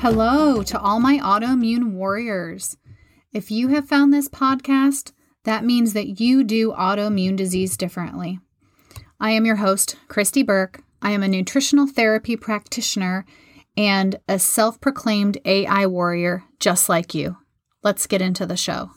Hello to all my autoimmune warriors. If you have found this podcast, that means that you do autoimmune disease differently. I am your host, Christy Burke. I am a nutritional therapy practitioner and a self proclaimed AI warrior just like you. Let's get into the show.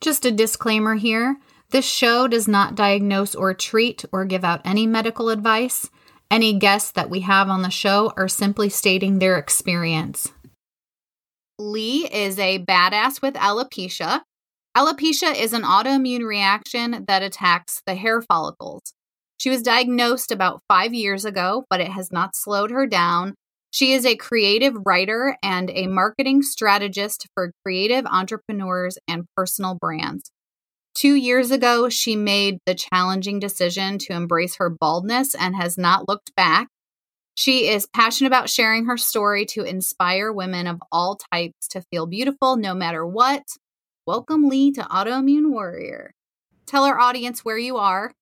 Just a disclaimer here this show does not diagnose or treat or give out any medical advice. Any guests that we have on the show are simply stating their experience. Lee is a badass with alopecia. Alopecia is an autoimmune reaction that attacks the hair follicles. She was diagnosed about five years ago, but it has not slowed her down. She is a creative writer and a marketing strategist for creative entrepreneurs and personal brands. Two years ago, she made the challenging decision to embrace her baldness and has not looked back. She is passionate about sharing her story to inspire women of all types to feel beautiful no matter what. Welcome, Lee, to Autoimmune Warrior. Tell our audience where you are.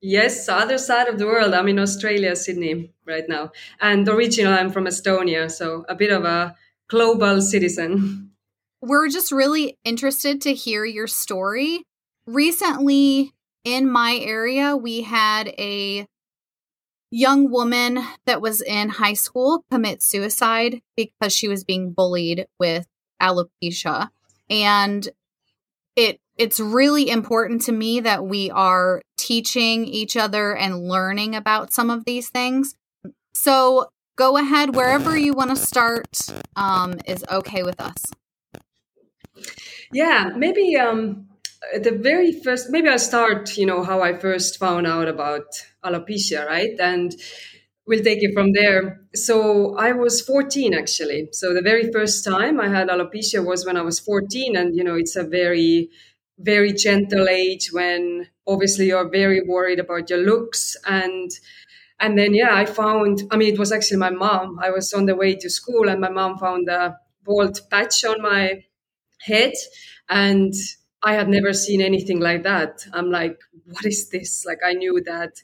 Yes, other side of the world. I'm in Australia, Sydney, right now. And originally, I'm from Estonia, so a bit of a global citizen. We're just really interested to hear your story. Recently, in my area, we had a young woman that was in high school commit suicide because she was being bullied with alopecia. And it it's really important to me that we are teaching each other and learning about some of these things. So go ahead, wherever you want to start um, is okay with us. Yeah, maybe um, the very first, maybe I'll start, you know, how I first found out about alopecia, right? And we'll take it from there. So I was 14 actually. So the very first time I had alopecia was when I was 14. And, you know, it's a very, very gentle age when obviously you're very worried about your looks and and then yeah i found i mean it was actually my mom i was on the way to school and my mom found a bald patch on my head and i had never seen anything like that. I'm like what is this? Like i knew that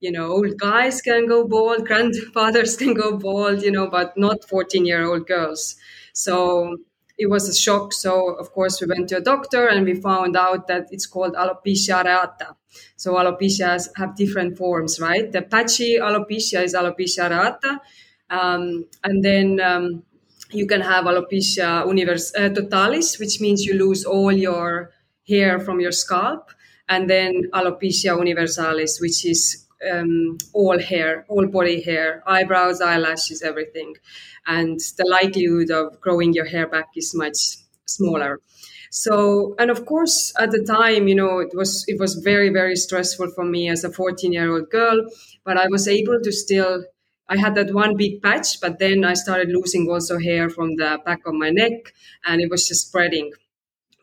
you know old guys can go bald grandfathers can go bald you know but not 14 year old girls. So it was a shock. So of course we went to a doctor and we found out that it's called alopecia areata so alopecia have different forms right? The patchy alopecia is alopecia areata um, and then um, you can have alopecia univers- uh, totalis, which means you lose all your hair from your scalp, and then alopecia universalis, which is um, all hair, all body hair, eyebrows, eyelashes, everything. And the likelihood of growing your hair back is much smaller. So, and of course, at the time, you know, it was it was very very stressful for me as a 14 year old girl, but I was able to still I had that one big patch, but then I started losing also hair from the back of my neck and it was just spreading.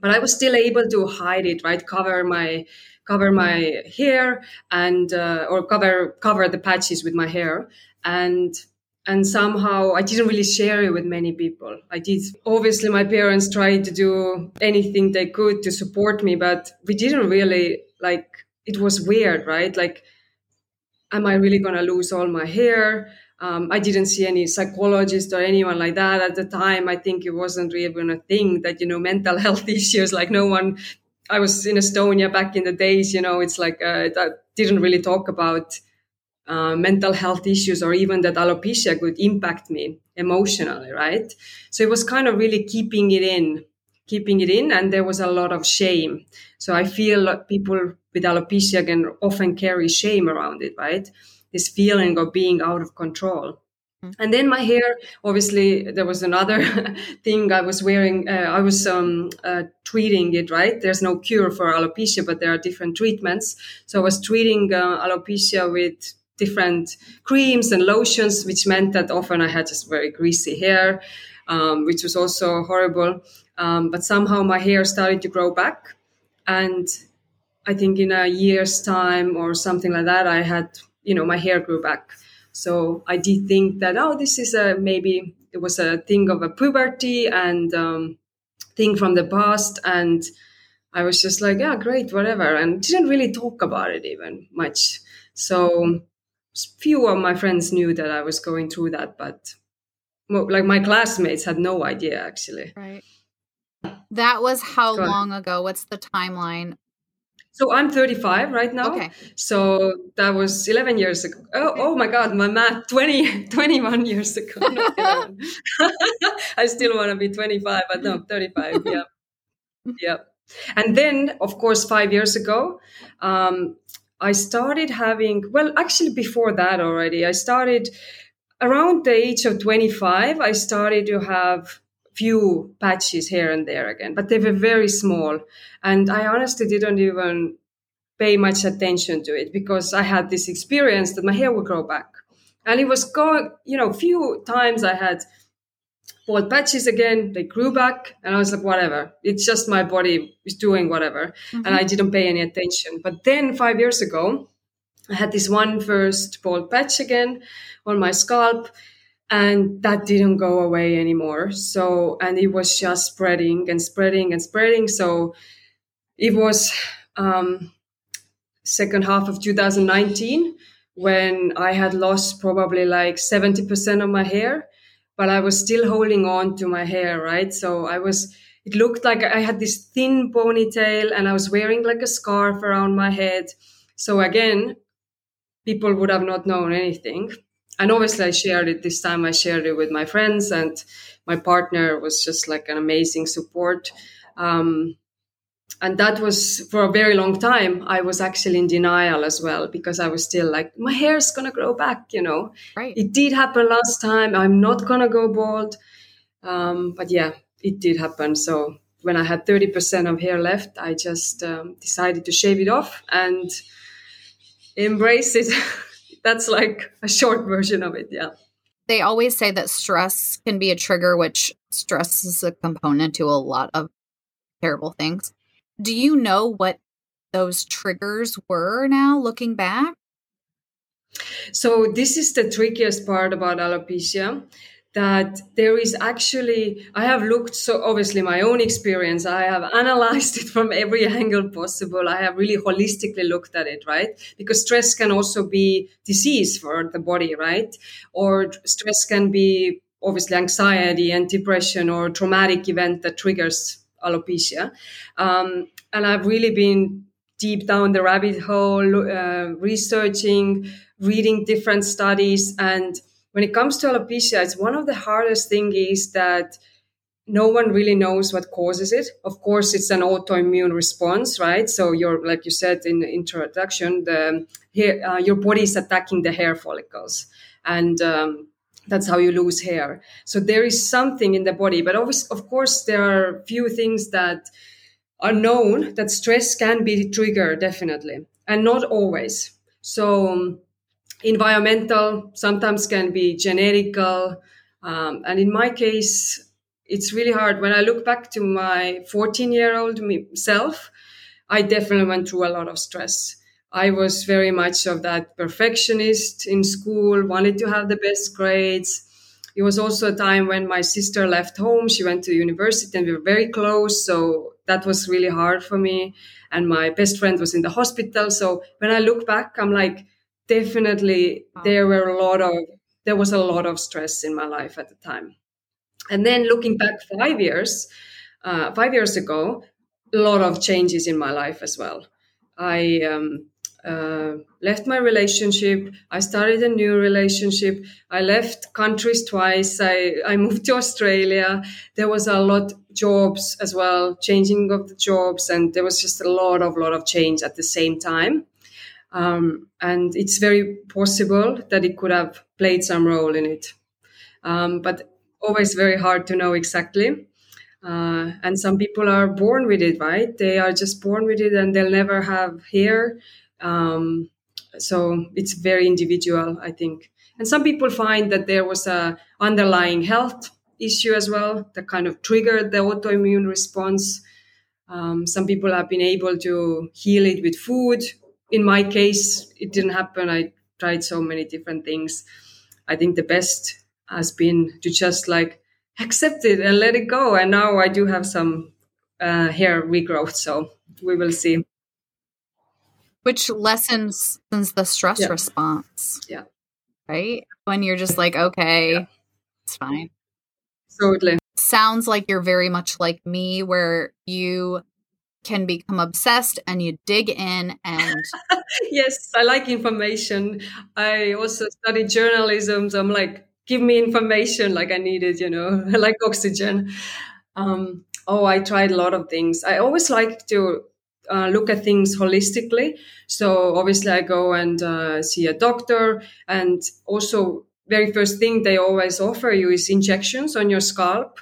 But I was still able to hide it, right? Cover my cover my hair and uh, or cover cover the patches with my hair and and somehow I didn't really share it with many people. I did obviously my parents tried to do anything they could to support me, but we didn't really like it was weird, right? Like am I really going to lose all my hair? Um, I didn't see any psychologist or anyone like that at the time. I think it wasn't even a thing that, you know, mental health issues, like no one, I was in Estonia back in the days, you know, it's like, uh, that didn't really talk about uh, mental health issues or even that alopecia could impact me emotionally, right? So it was kind of really keeping it in, keeping it in, and there was a lot of shame. So I feel people with alopecia can often carry shame around it, right? This feeling of being out of control. Mm. And then my hair, obviously, there was another thing I was wearing. Uh, I was um, uh, treating it, right? There's no cure for alopecia, but there are different treatments. So I was treating uh, alopecia with different creams and lotions, which meant that often I had just very greasy hair, um, which was also horrible. Um, but somehow my hair started to grow back. And I think in a year's time or something like that, I had, you know, my hair grew back. So I did think that, oh, this is a maybe it was a thing of a puberty and um, thing from the past. And I was just like, yeah, great, whatever. And didn't really talk about it even much. So few of my friends knew that I was going through that, but like my classmates had no idea actually. Right. That was how long ago? What's the timeline? So I'm 35 right now. Okay. So that was 11 years ago. Oh, oh my God, my math, 20, 21 years ago. I still want to be 25, but no, 35. Yeah. yeah. And then, of course, five years ago, um, I started having, well, actually, before that already, I started around the age of 25, I started to have few patches here and there again, but they were very small. And I honestly didn't even pay much attention to it because I had this experience that my hair would grow back. And it was going, you know, few times I had bald patches again, they grew back, and I was like, whatever. It's just my body is doing whatever. Mm-hmm. And I didn't pay any attention. But then five years ago, I had this one first bald patch again on my scalp and that didn't go away anymore. So and it was just spreading and spreading and spreading. So it was um, second half of 2019 when i had lost probably like 70% of my hair but i was still holding on to my hair right? So i was it looked like i had this thin ponytail and i was wearing like a scarf around my head. So again people would have not known anything and obviously I shared it this time. I shared it with my friends, and my partner was just like an amazing support. Um, and that was for a very long time. I was actually in denial as well because I was still like, my hair's gonna grow back, you know. Right. It did happen last time. I'm not gonna go bald. Um, but yeah, it did happen. So when I had 30% of hair left, I just um, decided to shave it off and embrace it. that's like a short version of it. Yeah. They always say that stress can be a trigger, which stress is a component to a lot of terrible things. Do you know what those triggers were now looking back? So, this is the trickiest part about alopecia that there is actually i have looked so obviously my own experience. I have analyzed it from every angle possible. I have really holistically looked at it right? Because stress can also be disease for the body right? Or stress can be obviously anxiety and depression or traumatic event that triggers alopecia. Um, and i've really been deep down the rabbit hole uh, researching reading different studies and when it comes to alopecia, it's one of the hardest things is that no one really knows what causes it. Of course, it's an autoimmune response, right? So you're, like you said in the introduction, the hair, uh, your body is attacking the hair follicles, and um, that's how you lose hair. So there is something in the body, but of course, there are few things that are known that stress can be trigger definitely, and not always. So. Environmental sometimes can be genetical um, and in my case it's really hard. When i look back to my 14 year old self i definitely went through a lot of stress. I was very much of that perfectionist in school wanted to have the best grades. It was also a time when my sister left home. She went to university and we were very close so that was really hard for me. And my best friend was in the hospital. So when i look back i'm like definitely there were a lot of there was a lot of stress in my life at the time. And then looking back five years uh, five years ago a lot of changes in my life as well. I um, uh, left my relationship i started a new relationship i left countries twice I, I moved to australia. There was a lot jobs as well changing of the jobs and there was just a lot of lot of change at the same time um, and it's very possible that it could have played some role in it. Um, but always very hard to know exactly. Uh, and some people are born with it, right? They are just born with it and they'll never have hair. Um, so it's very individual, I think. And some people find that there was a underlying health issue as well that kind of triggered the autoimmune response. Um, some people have been able to heal it with food in my case, it didn't happen. I tried so many different things. I think the best has been to just like accept it and let it go. And now I do have some uh, hair regrowth, so we will see. Which lessens the stress yeah. response. Yeah. Right? When you're just like, okay, yeah. it's fine. totally. Sounds like you're very much like me, where you can become obsessed and you dig in and yes i like information. I also studied journalism so i'm like give me information like i need it you know like oxygen. Um, oh i tried a lot of things. I always like to uh, look at things holistically. So obviously i go and uh, see a doctor and also very first thing they always offer you is injections on your scalp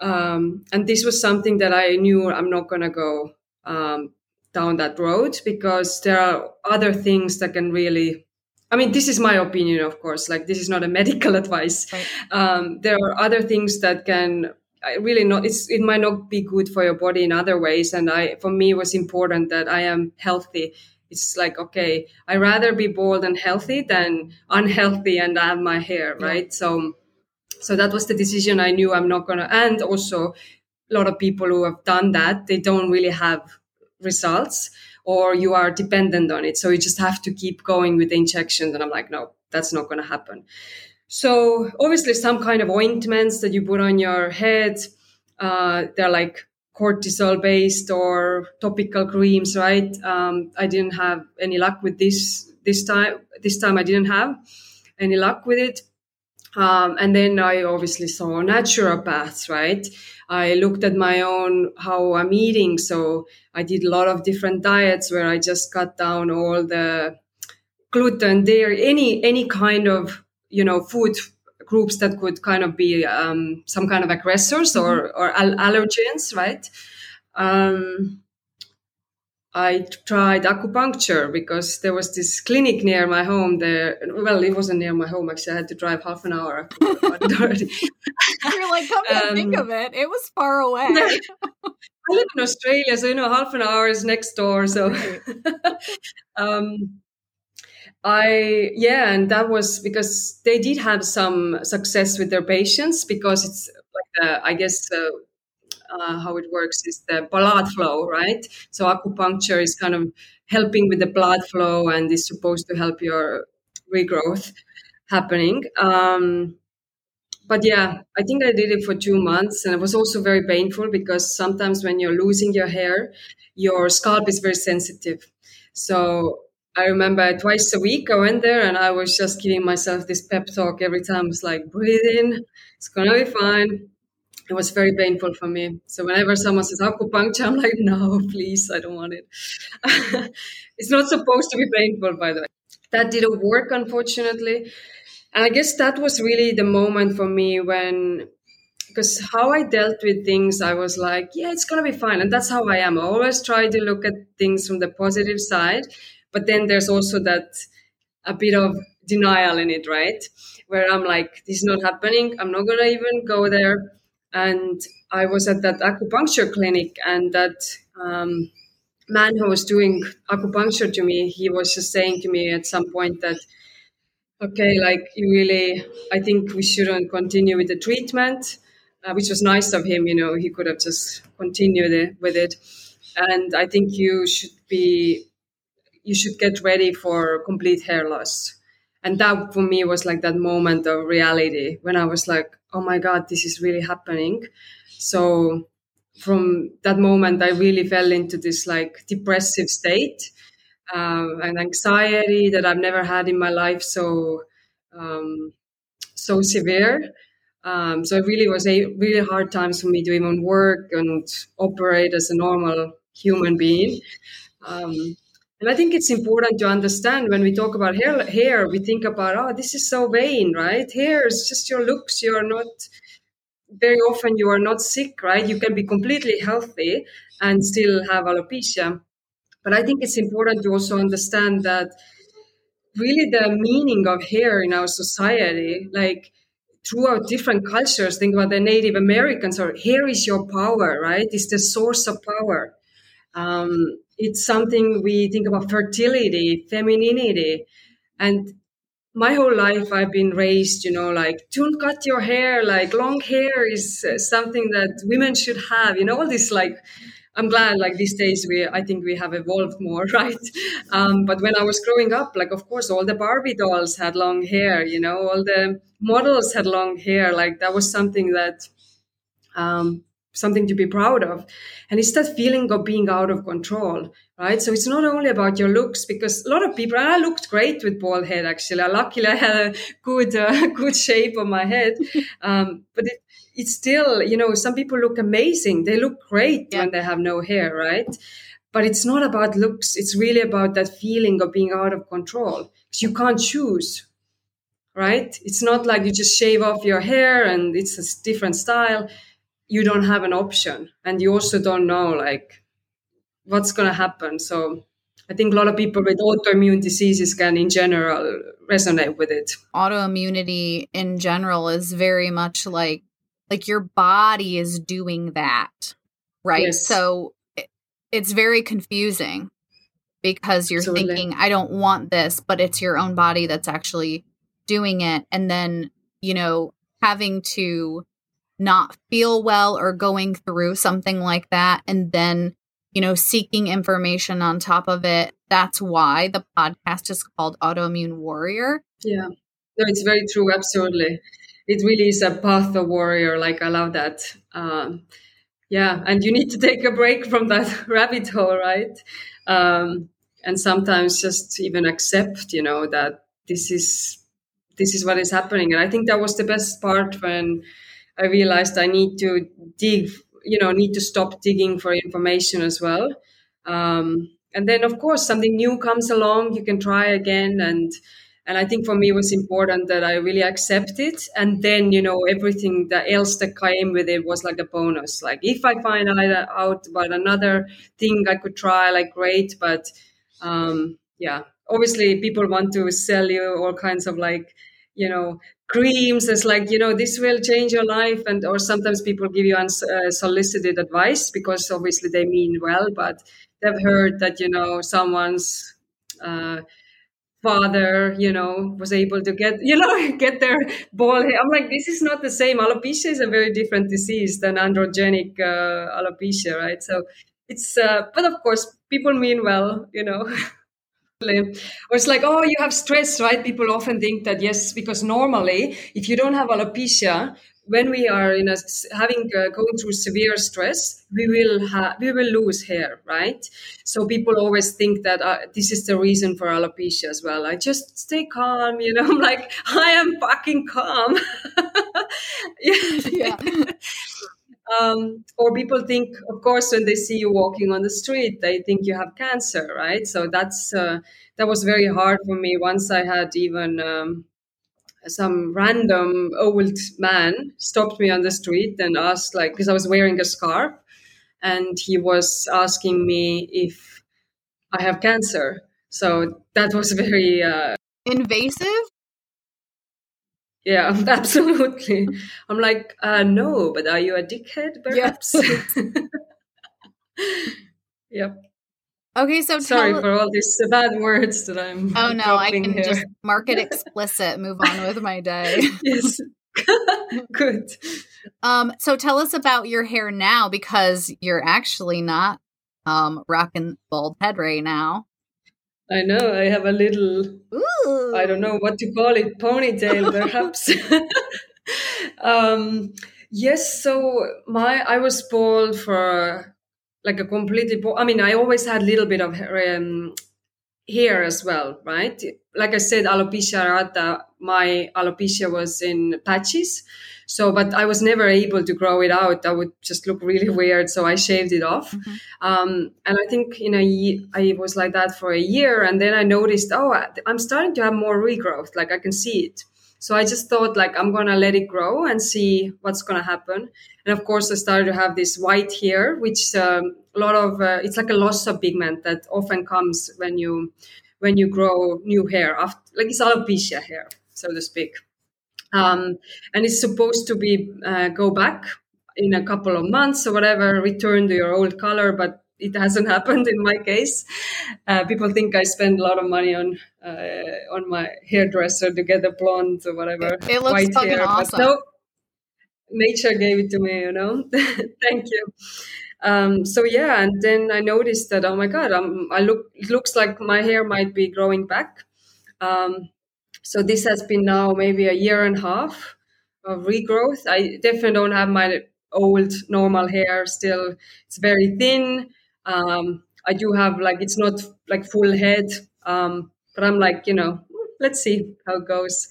um, and this was something that I knew I'm not going to go um, down that road because there are other things that can really. I mean, this is my opinion, of course. Like, this is not a medical advice. Right. Um, there are other things that can I really not. It's it might not be good for your body in other ways. And I, for me, it was important that I am healthy. It's like okay, I rather be bald and healthy than unhealthy and have my hair, right? Yeah. So so that was the decision I knew I'm not gonna. And also, a lot of people who have done that, they don't really have results, or you are dependent on it. So you just have to keep going with the injections. And I'm like, no, that's not gonna happen. So obviously, some kind of ointments that you put on your head, uh, they're like cortisol based or topical creams, right? Um, I didn't have any luck with this this time. This time I didn't have any luck with it. Um, and then I obviously saw naturopaths, right? I looked at my own how I'm eating. So I did a lot of different diets where I just cut down all the gluten, dairy, any any kind of you know food groups that could kind of be um, some kind of aggressors or mm-hmm. or allergens, right? Um, I tried acupuncture because there was this clinic near my home there. Well, it wasn't near my home actually. I had to drive half an hour. You're like, come to um, think of it, it was far away. I live in Australia, so you know, half an hour is next door. So, um, I yeah, and that was because they did have some success with their patients because it's like the, I guess. Uh, uh, how it works is the blood flow, right? So acupuncture is kind of helping with the blood flow and is supposed to help your regrowth happening. Um, but yeah, I think I did it for two months, and it was also very painful because sometimes when you're losing your hair, your scalp is very sensitive. So I remember twice a week I went there and I was just giving myself this pep talk every time. It's like, breathe in, it's gonna be fine it was very painful for me. So whenever someone says acupuncture, I'm like, no, please, I don't want it. it's not supposed to be painful, by the way. That didn't work, unfortunately. And I guess that was really the moment for me when, because how I dealt with things, I was like, yeah, it's going to be fine. And that's how I am. I always try to look at things from the positive side. But then there's also that a bit of denial in it, right? Where I'm like, this is not happening. I'm not going to even go there and I was at that acupuncture clinic, and that um, man who was doing acupuncture to me, he was just saying to me at some point that, okay, like you really, I think we shouldn't continue with the treatment, uh, which was nice of him. You know, he could have just continued it, with it, and I think you should be, you should get ready for complete hair loss. And that for me was like that moment of reality when I was like, oh my god this is really happening. So from that moment i really fell into this like depressive state um, and anxiety that i've never had in my life so um, so severe. Um, so it really was a really hard times for me to even work and operate as a normal human being. Um, and I think it's important to understand when we talk about hair, hair, we think about, oh, this is so vain, right? Hair is just your looks. You're not, very often you are not sick, right? You can be completely healthy and still have alopecia. But I think it's important to also understand that really the meaning of hair in our society, like throughout different cultures, think about the Native Americans, or hair is your power, right? It's the source of power. Um, it's something we think about fertility, femininity. And my whole life I've been raised, you know, like don't cut your hair, like long hair is uh, something that women should have, you know, all this like I'm glad like these days we I think we have evolved more, right? Um, but when I was growing up, like of course all the Barbie dolls had long hair, you know, all the models had long hair. Like that was something that um, something to be proud of. And it's that feeling of being out of control, right? So it's not only about your looks because a lot of people, I looked great with bald head actually. I luckily, I had a good, uh, good shape on my head. Um, but it, it's still, you know, some people look amazing. They look great yeah. when they have no hair, right? But it's not about looks. It's really about that feeling of being out of control because you can't choose, right? It's not like you just shave off your hair and it's a different style you don't have an option and you also don't know like what's going to happen so i think a lot of people with autoimmune diseases can in general resonate with it autoimmunity in general is very much like like your body is doing that right yes. so it's very confusing because you're Absolutely. thinking i don't want this but it's your own body that's actually doing it and then you know having to not feel well or going through something like that and then you know seeking information on top of it that's why the podcast is called autoimmune warrior. Yeah. No it's very true absolutely. It really is a path of warrior like i love that. Um, yeah and you need to take a break from that rabbit hole right? Um, and sometimes just even accept you know that this is this is what is happening. And i think that was the best part when I realized I need to dig, you know, need to stop digging for information as well. Um, and then, of course, something new comes along, you can try again. And and I think for me it was important that I really accept it. And then, you know, everything that else that came with it was like a bonus. Like if I find out about another thing I could try, like great. But um, yeah, obviously people want to sell you all kinds of like you know creams it's like you know this will change your life and or sometimes people give you unsolicited advice because obviously they mean well but they've heard that you know someone's uh, father you know was able to get you know get their ball i'm like this is not the same. Alopecia is a very different disease than androgenic uh, alopecia right? So it's uh, but of course people mean well you know Or it's like, oh, you have stress, right? People often think that yes, because normally, if you don't have alopecia, when we are in a having uh, going through severe stress, we will have we will lose hair, right? So people always think that uh, this is the reason for alopecia as well. I just stay calm, you know. I'm like, I am fucking calm. yeah. yeah. Um, or people think, of course, when they see you walking on the street, they think you have cancer, right? So that's uh, that was very hard for me. Once I had even um, some random old man stopped me on the street and asked, like, because I was wearing a scarf, and he was asking me if I have cancer. So that was very uh, invasive yeah, absolutely. I'm like, uh, no, but are you a dickhead, perhaps? Yes. yep. Okay, so sorry tell... for all these bad words that I'm. Oh no, I can here. just mark it explicit. Move on with my day. yes, good. Um, so tell us about your hair now, because you're actually not um rocking bald head right now. I know. I have a little. Ooh. I don't know what to call it. Ponytail, perhaps. um, yes. So my I was bald for like a completely. Bald, I mean, I always had a little bit of um, hair as well, right? Like I said, alopecia areata. My alopecia was in patches. So, but I was never able to grow it out. That would just look really weird. So I shaved it off. Mm-hmm. Um, and I think, you know, I was like that for a year. And then I noticed, oh, I'm starting to have more regrowth. Like I can see it. So I just thought like I'm gonna let it grow and see what's gonna happen. And of course, I started to have this white hair, which um, a lot of uh, it's like a loss of pigment that often comes when you when you grow new hair, after, like it's alopecia hair, so to speak um, and it's supposed to be uh, go back in a couple of months or whatever, return to your old color, but it hasn't happened in my case. Uh, people think I spend a lot of money on uh, on my hairdresser to get a blonde or whatever it, it looks white hair. Awesome. No, nature gave it to me. You know, thank you. um, so yeah, and then I noticed that oh my god, I'm, I look it looks like my hair might be growing back. Um, so this has been now maybe a year and a half of regrowth. I definitely don't have my old normal hair still. It's very thin. Um, I do have like it's not like full head, um, but I'm like you know let's see how it goes.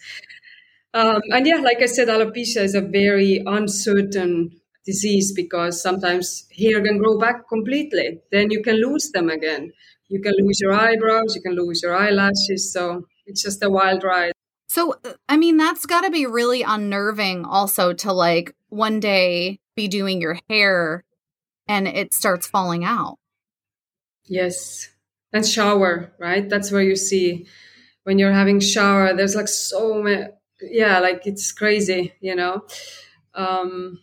Um, and yeah, like I said, alopecia is a very uncertain disease because sometimes hair can grow back completely. Then you can lose them again. You can lose your eyebrows, you can lose your eyelashes. So it's just a wild ride. So, I mean, that's got to be really unnerving also to like one day be doing your hair and it starts falling out. Yes. And shower, right? That's where you see when you're having shower, there's like so many, yeah, like it's crazy, you know? Um,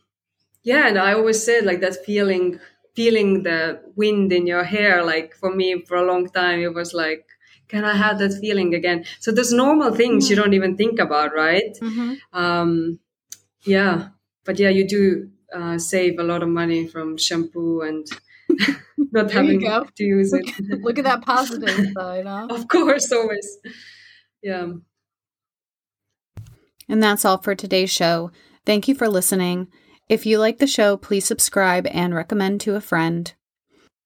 yeah. And I always said like that feeling, feeling the wind in your hair, like for me for a long time, it was like, can I have that feeling again? So there's normal things mm-hmm. you don't even think about, right? Mm-hmm. Um, yeah, but yeah, you do uh, save a lot of money from shampoo and not having to use it. Look at that positive side, huh? Of course, always. Yeah. And that's all for today's show. Thank you for listening. If you like the show, please subscribe and recommend to a friend.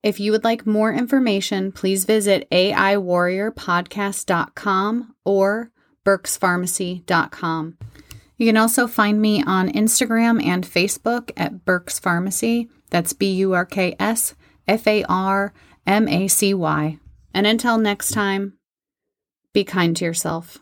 If you would like more information, please visit aiwarriorpodcast.com or burksfarmacy.com. You can also find me on Instagram and Facebook at Burks Farmacy. That's B U R K S F A R M A C Y. And until next time, be kind to yourself.